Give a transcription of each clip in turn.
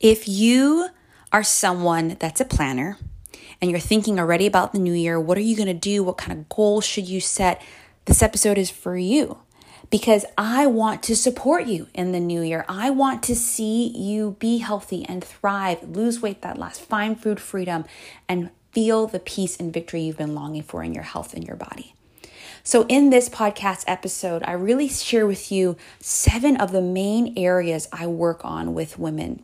If you are someone that's a planner and you're thinking already about the new year, what are you going to do? What kind of goals should you set? This episode is for you because I want to support you in the new year. I want to see you be healthy and thrive, lose weight that lasts, find food freedom, and feel the peace and victory you've been longing for in your health and your body. So, in this podcast episode, I really share with you seven of the main areas I work on with women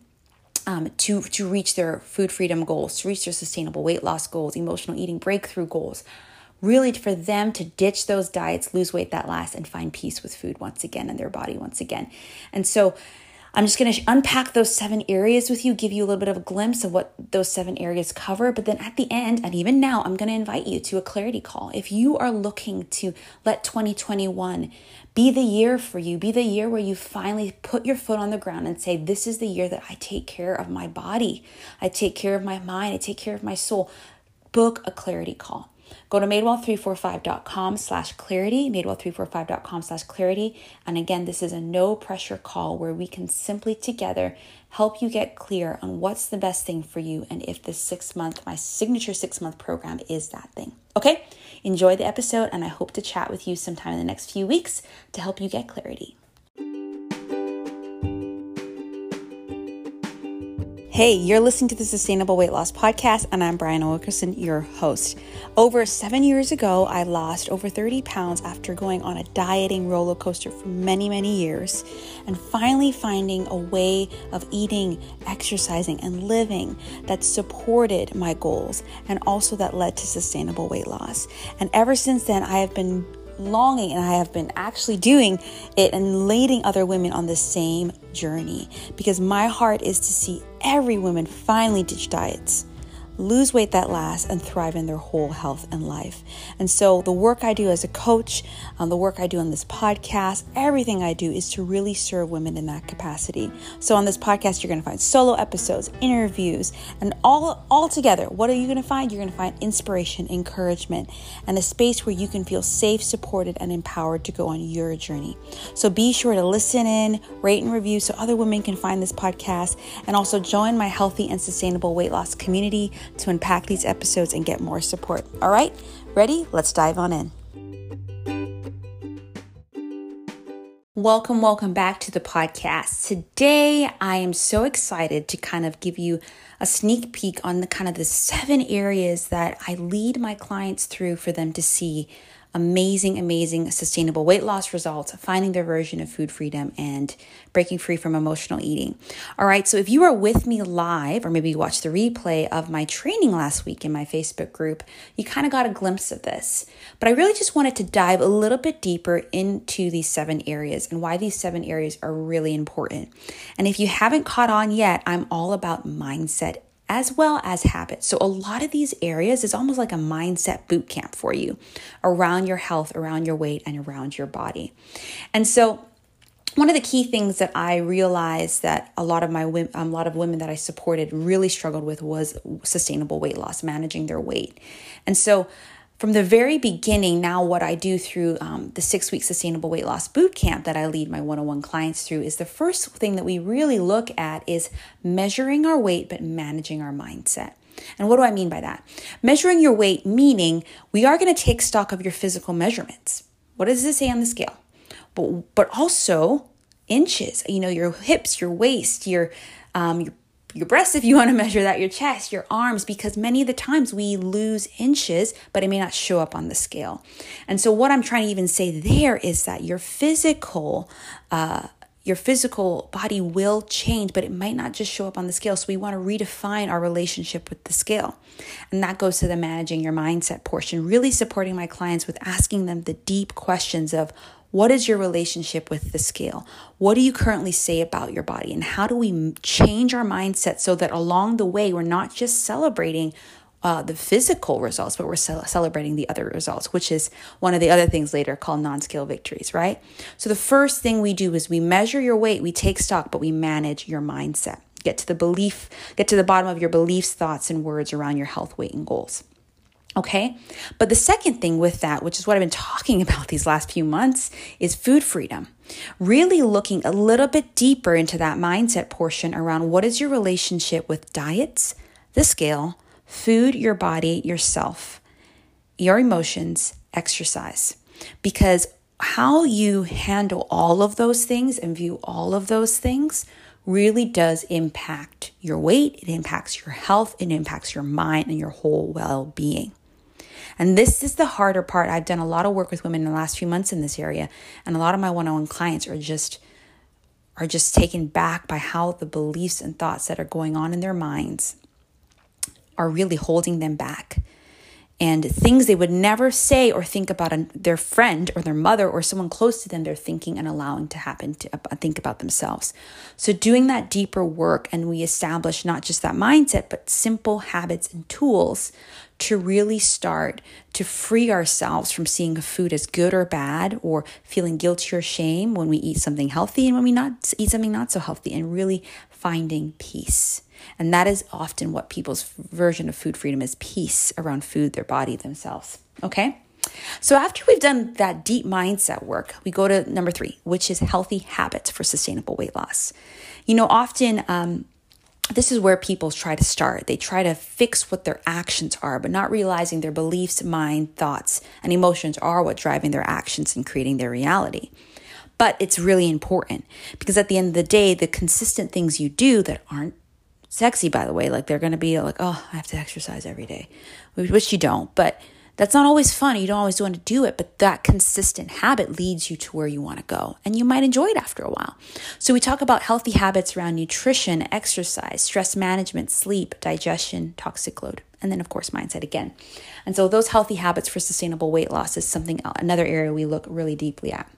um, to, to reach their food freedom goals, to reach their sustainable weight loss goals, emotional eating breakthrough goals. Really, for them to ditch those diets, lose weight that lasts, and find peace with food once again and their body once again. And so, I'm just going to unpack those seven areas with you, give you a little bit of a glimpse of what those seven areas cover. But then at the end, and even now, I'm going to invite you to a clarity call. If you are looking to let 2021 be the year for you, be the year where you finally put your foot on the ground and say, This is the year that I take care of my body, I take care of my mind, I take care of my soul, book a clarity call. Go to madewell345.com slash clarity, madewell345.com slash clarity. And again, this is a no pressure call where we can simply together help you get clear on what's the best thing for you and if this six month, my signature six month program is that thing. Okay? Enjoy the episode, and I hope to chat with you sometime in the next few weeks to help you get clarity. Hey, you're listening to the Sustainable Weight Loss Podcast, and I'm Brian Wilkerson, your host. Over seven years ago, I lost over 30 pounds after going on a dieting roller coaster for many, many years, and finally finding a way of eating, exercising, and living that supported my goals and also that led to sustainable weight loss. And ever since then, I have been longing and I have been actually doing it and leading other women on the same journey. Because my heart is to see every woman finally ditch diets lose weight that lasts, and thrive in their whole health and life. And so, the work I do as a coach, um, the work I do on this podcast, everything I do is to really serve women in that capacity. So, on this podcast, you're going to find solo episodes, interviews, and all all together. What are you going to find? You're going to find inspiration, encouragement, and a space where you can feel safe, supported, and empowered to go on your journey. So, be sure to listen in, rate, and review so other women can find this podcast, and also join my healthy and sustainable weight loss community to unpack these episodes and get more support. All right, ready? Let's dive on in. Welcome, welcome back to the podcast. Today, I am so excited to kind of give you a sneak peek on the kind of the seven areas that I lead my clients through for them to see amazing, amazing sustainable weight loss results, finding their version of food freedom, and breaking free from emotional eating. All right, so if you are with me live, or maybe you watched the replay of my training last week in my Facebook group, you kind of got a glimpse of this. But I really just wanted to dive a little bit deeper into these seven areas and why these seven areas are really important. And if you haven't caught on yet, I'm all about mindset as well as habits. So, a lot of these areas is almost like a mindset boot camp for you around your health, around your weight, and around your body. And so, one of the key things that I realized that a lot of my um, a lot of women that I supported really struggled with was sustainable weight loss, managing their weight. And so from the very beginning, now what I do through um, the six week sustainable weight loss boot camp that I lead my one on one clients through is the first thing that we really look at is measuring our weight, but managing our mindset. And what do I mean by that? Measuring your weight, meaning we are going to take stock of your physical measurements. What does this say on the scale? But, but also inches, you know, your hips, your waist, your, um, your your breasts if you want to measure that, your chest, your arms, because many of the times we lose inches, but it may not show up on the scale. And so, what I'm trying to even say there is that your physical, uh, your physical body will change, but it might not just show up on the scale. So we want to redefine our relationship with the scale. And that goes to the managing your mindset portion, really supporting my clients with asking them the deep questions of what is your relationship with the scale? What do you currently say about your body? And how do we change our mindset so that along the way, we're not just celebrating uh, the physical results, but we're ce- celebrating the other results, which is one of the other things later called non scale victories, right? So the first thing we do is we measure your weight, we take stock, but we manage your mindset. Get to the belief, get to the bottom of your beliefs, thoughts, and words around your health, weight, and goals. Okay. But the second thing with that, which is what I've been talking about these last few months, is food freedom. Really looking a little bit deeper into that mindset portion around what is your relationship with diets, the scale, food, your body, yourself, your emotions, exercise. Because how you handle all of those things and view all of those things really does impact your weight, it impacts your health, it impacts your mind and your whole well being. And this is the harder part. I've done a lot of work with women in the last few months in this area, and a lot of my one-on-one clients are just are just taken back by how the beliefs and thoughts that are going on in their minds are really holding them back and things they would never say or think about their friend or their mother or someone close to them they're thinking and allowing to happen to uh, think about themselves so doing that deeper work and we establish not just that mindset but simple habits and tools to really start to free ourselves from seeing food as good or bad or feeling guilty or shame when we eat something healthy and when we not eat something not so healthy and really finding peace and that is often what people's version of food freedom is peace around food, their body, themselves. Okay? So, after we've done that deep mindset work, we go to number three, which is healthy habits for sustainable weight loss. You know, often um, this is where people try to start. They try to fix what their actions are, but not realizing their beliefs, mind, thoughts, and emotions are what driving their actions and creating their reality. But it's really important because at the end of the day, the consistent things you do that aren't sexy, by the way. Like they're going to be like, oh, I have to exercise every day, which you don't. But that's not always fun. You don't always want to do it, but that consistent habit leads you to where you want to go and you might enjoy it after a while. So we talk about healthy habits around nutrition, exercise, stress management, sleep, digestion, toxic load, and then of course mindset again. And so those healthy habits for sustainable weight loss is something uh, another area we look really deeply at.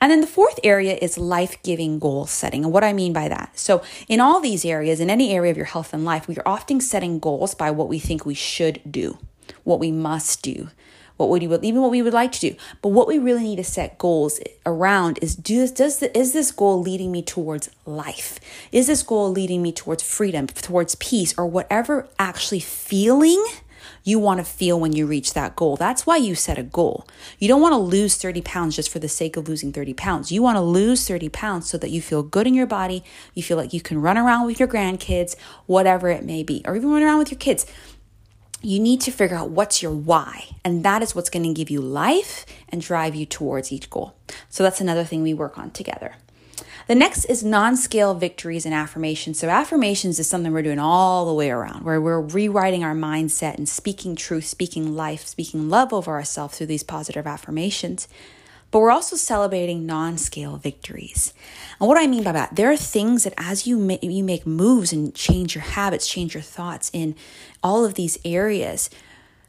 And then the fourth area is life giving goal setting. And what I mean by that. So, in all these areas, in any area of your health and life, we are often setting goals by what we think we should do, what we must do, what would you even what we would like to do. But what we really need to set goals around is do this, does the, is this goal leading me towards life? Is this goal leading me towards freedom, towards peace, or whatever actually feeling? you want to feel when you reach that goal. That's why you set a goal. You don't want to lose 30 pounds just for the sake of losing 30 pounds. You want to lose 30 pounds so that you feel good in your body. You feel like you can run around with your grandkids, whatever it may be, or even run around with your kids. You need to figure out what's your why, and that is what's going to give you life and drive you towards each goal. So that's another thing we work on together. The next is non scale victories and affirmations. So, affirmations is something we're doing all the way around, where we're rewriting our mindset and speaking truth, speaking life, speaking love over ourselves through these positive affirmations. But we're also celebrating non scale victories. And what I mean by that, there are things that as you, ma- you make moves and change your habits, change your thoughts in all of these areas,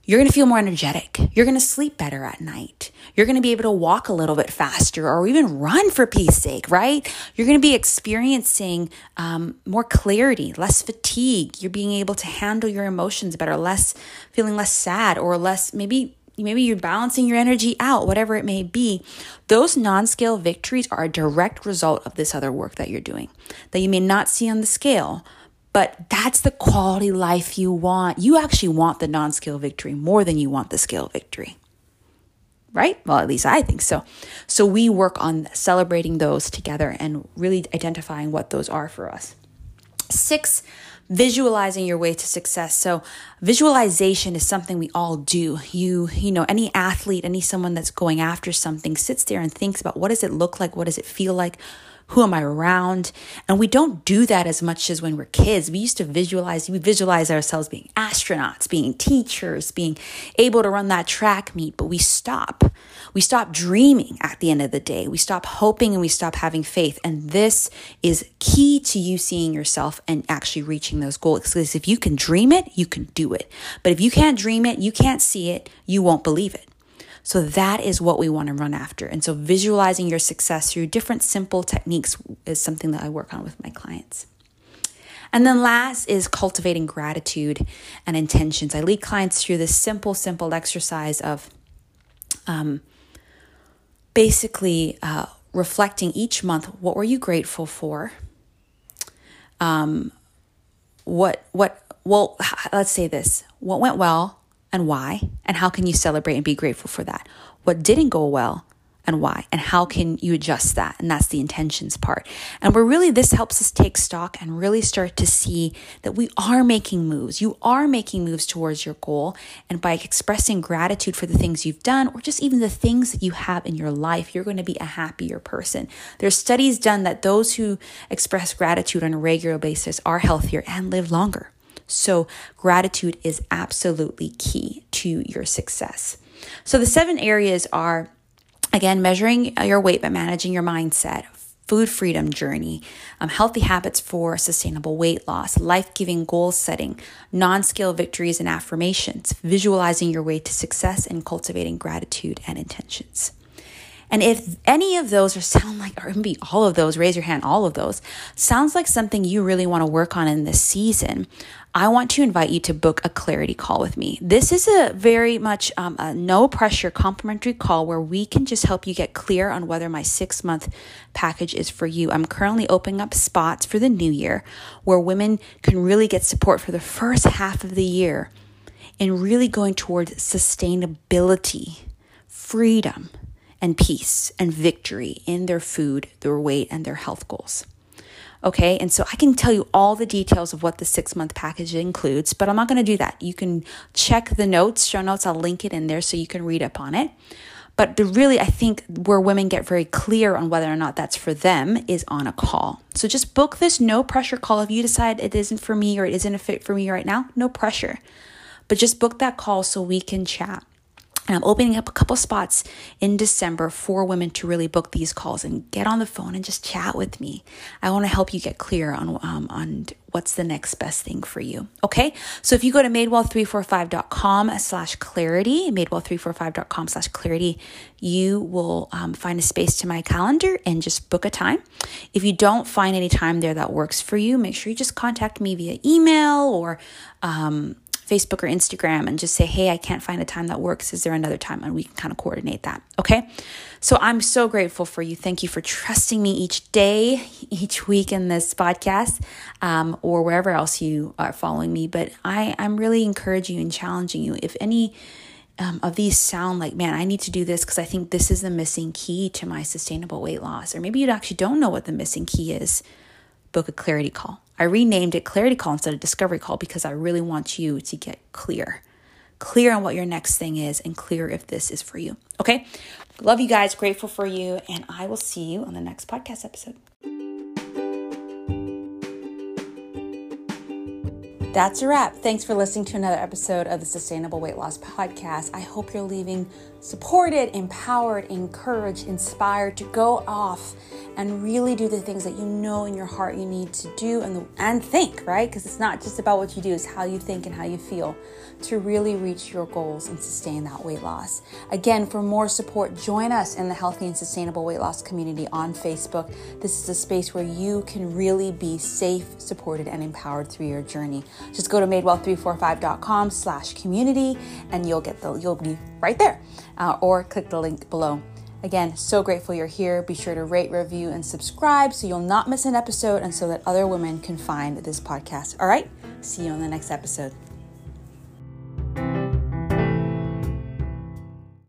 you're going to feel more energetic. You're going to sleep better at night. You're going to be able to walk a little bit faster or even run for peace sake, right? You're going to be experiencing um, more clarity, less fatigue. You're being able to handle your emotions better, less feeling less sad or less maybe maybe you're balancing your energy out, whatever it may be. Those non scale victories are a direct result of this other work that you're doing that you may not see on the scale, but that's the quality life you want. You actually want the non scale victory more than you want the scale victory. Right? Well, at least I think so. So we work on celebrating those together and really identifying what those are for us. Six, visualizing your way to success. So visualization is something we all do. You, you know, any athlete, any someone that's going after something sits there and thinks about what does it look like? What does it feel like? Who am I around? And we don't do that as much as when we're kids. We used to visualize, we visualize ourselves being astronauts, being teachers, being able to run that track meet, but we stop. We stop dreaming at the end of the day. We stop hoping and we stop having faith. And this is key to you seeing yourself and actually reaching those goals. Because if you can dream it, you can do it. But if you can't dream it, you can't see it, you won't believe it. So that is what we want to run after. And so visualizing your success through different simple techniques is something that I work on with my clients. And then last is cultivating gratitude and intentions. I lead clients through this simple, simple exercise of um, basically uh, reflecting each month what were you grateful for? Um, what what well let's say this what went well and why? And how can you celebrate and be grateful for that? What didn't go well and why and how can you adjust that and that's the intentions part and where really this helps us take stock and really start to see that we are making moves you are making moves towards your goal and by expressing gratitude for the things you've done or just even the things that you have in your life you're going to be a happier person there's studies done that those who express gratitude on a regular basis are healthier and live longer so gratitude is absolutely key to your success so the seven areas are Again, measuring your weight but managing your mindset, food freedom journey, um, healthy habits for sustainable weight loss, life giving goal setting, non scale victories and affirmations, visualizing your way to success, and cultivating gratitude and intentions. And if any of those sound like, or maybe all of those, raise your hand, all of those, sounds like something you really want to work on in this season, I want to invite you to book a clarity call with me. This is a very much um, a no pressure complimentary call where we can just help you get clear on whether my six month package is for you. I'm currently opening up spots for the new year where women can really get support for the first half of the year in really going towards sustainability, freedom and peace and victory in their food, their weight, and their health goals. Okay, and so I can tell you all the details of what the six month package includes, but I'm not going to do that. You can check the notes, show notes, I'll link it in there so you can read up on it. But the really, I think where women get very clear on whether or not that's for them is on a call. So just book this no pressure call. If you decide it isn't for me or it isn't a fit for me right now, no pressure. But just book that call so we can chat. And I'm opening up a couple spots in December for women to really book these calls and get on the phone and just chat with me. I want to help you get clear on um, on what's the next best thing for you. Okay, so if you go to madewell345.com slash clarity, madewell345.com slash clarity, you will um, find a space to my calendar and just book a time. If you don't find any time there that works for you, make sure you just contact me via email or um, Facebook or Instagram and just say, hey, I can't find a time that works. Is there another time? And we can kind of coordinate that. Okay. So I'm so grateful for you. Thank you for trusting me each day, each week in this podcast, um, or wherever else you are following me. But I, I'm really encouraging you and challenging you. If any, um, of these sound like, man, I need to do this because I think this is the missing key to my sustainable weight loss. Or maybe you actually don't know what the missing key is. Book a clarity call. I renamed it Clarity Call instead of Discovery Call because I really want you to get clear. Clear on what your next thing is and clear if this is for you. Okay? Love you guys, grateful for you, and I will see you on the next podcast episode. That's a wrap. Thanks for listening to another episode of the Sustainable Weight Loss Podcast. I hope you're leaving supported, empowered, encouraged, inspired to go off and really do the things that you know in your heart you need to do and, the, and think, right? Because it's not just about what you do, it's how you think and how you feel to really reach your goals and sustain that weight loss. Again, for more support, join us in the Healthy and Sustainable Weight Loss community on Facebook. This is a space where you can really be safe, supported, and empowered through your journey. Just go to madewell345.com slash community and you'll get the, you'll be right there. Uh, or click the link below. Again, so grateful you're here. Be sure to rate, review, and subscribe so you'll not miss an episode and so that other women can find this podcast. All right, see you on the next episode.